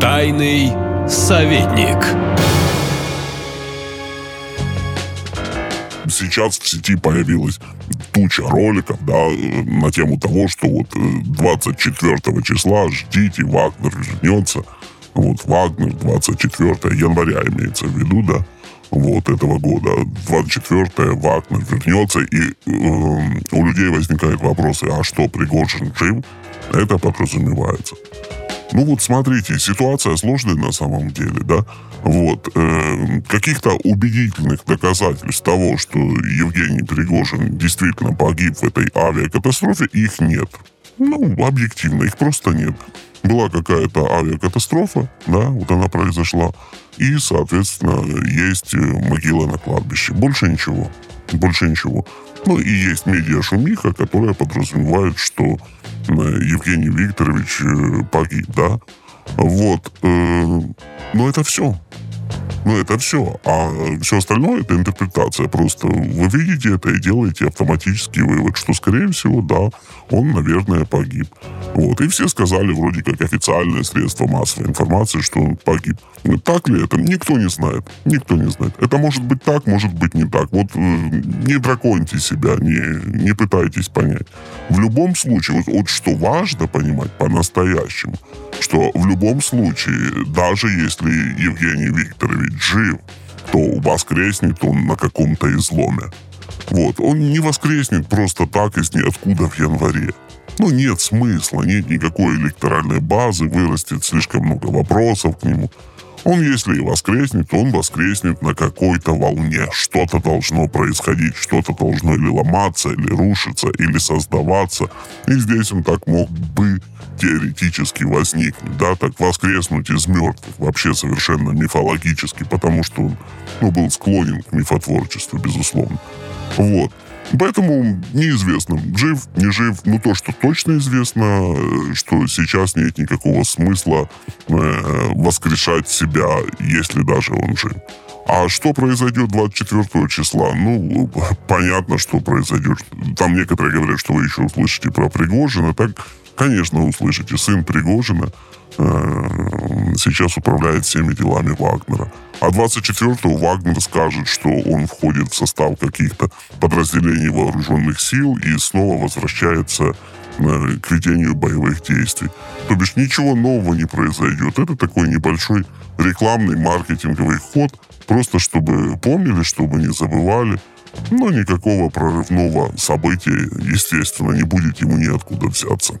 Тайный советник. Сейчас в сети появилась туча роликов, да, на тему того, что вот 24 э, числа ждите, Вагнер вернется. Вот Вагнер 24 января имеется в виду, да, вот этого года. 24 Вагнер вернется, и э, у людей возникают вопросы, а что, Пригожин жив? Это подразумевается. Ну вот смотрите, ситуация сложная на самом деле, да. Вот. Э, каких-то убедительных доказательств того, что Евгений Пригожин действительно погиб в этой авиакатастрофе, их нет. Ну, объективно, их просто нет. Была какая-то авиакатастрофа, да, вот она произошла, и, соответственно, есть э, могила на кладбище. Больше ничего. Больше ничего. Ну и есть медиа-шумиха, которая подразумевает, что э, Евгений Викторович э, погиб, да. Вот. Но это все. Ну, это все. А все остальное это интерпретация. Просто вы видите это и делаете автоматический вывод, что, скорее всего, да, он, наверное, погиб. Вот. И все сказали вроде как официальное средство массовой информации, что он погиб. Так ли это? Никто не знает. Никто не знает. Это может быть так, может быть не так. Вот э, не драконьте себя, не, не пытайтесь понять. В любом случае, вот, вот что важно понимать по-настоящему, что в любом случае, даже если Евгений Викторович жив, то воскреснет он на каком-то изломе. Вот, он не воскреснет просто так из ниоткуда в январе. Ну, нет смысла, нет никакой электоральной базы, вырастет слишком много вопросов к нему. Он, если и воскреснет, он воскреснет на какой-то волне. Что-то должно происходить, что-то должно или ломаться, или рушиться, или создаваться. И здесь он так мог бы теоретически возникнуть, да, так воскреснуть из мертвых, вообще совершенно мифологически, потому что он ну, был склонен к мифотворчеству, безусловно. Вот. Поэтому неизвестно, жив, не жив. Ну, то, что точно известно, что сейчас нет никакого смысла э, воскрешать себя, если даже он жив. А что произойдет 24 числа? Ну, понятно, что произойдет. Там некоторые говорят, что вы еще услышите про Пригожина. Так, конечно, услышите. Сын Пригожина э, сейчас управляет всеми делами Вагнера. А 24-го Вагнер скажет, что он входит в состав каких-то подразделений вооруженных сил и снова возвращается э, к ведению боевых действий. То бишь ничего нового не произойдет. Это такой небольшой рекламный маркетинговый ход, просто чтобы помнили, чтобы не забывали. Но никакого прорывного события, естественно, не будет ему ниоткуда взяться.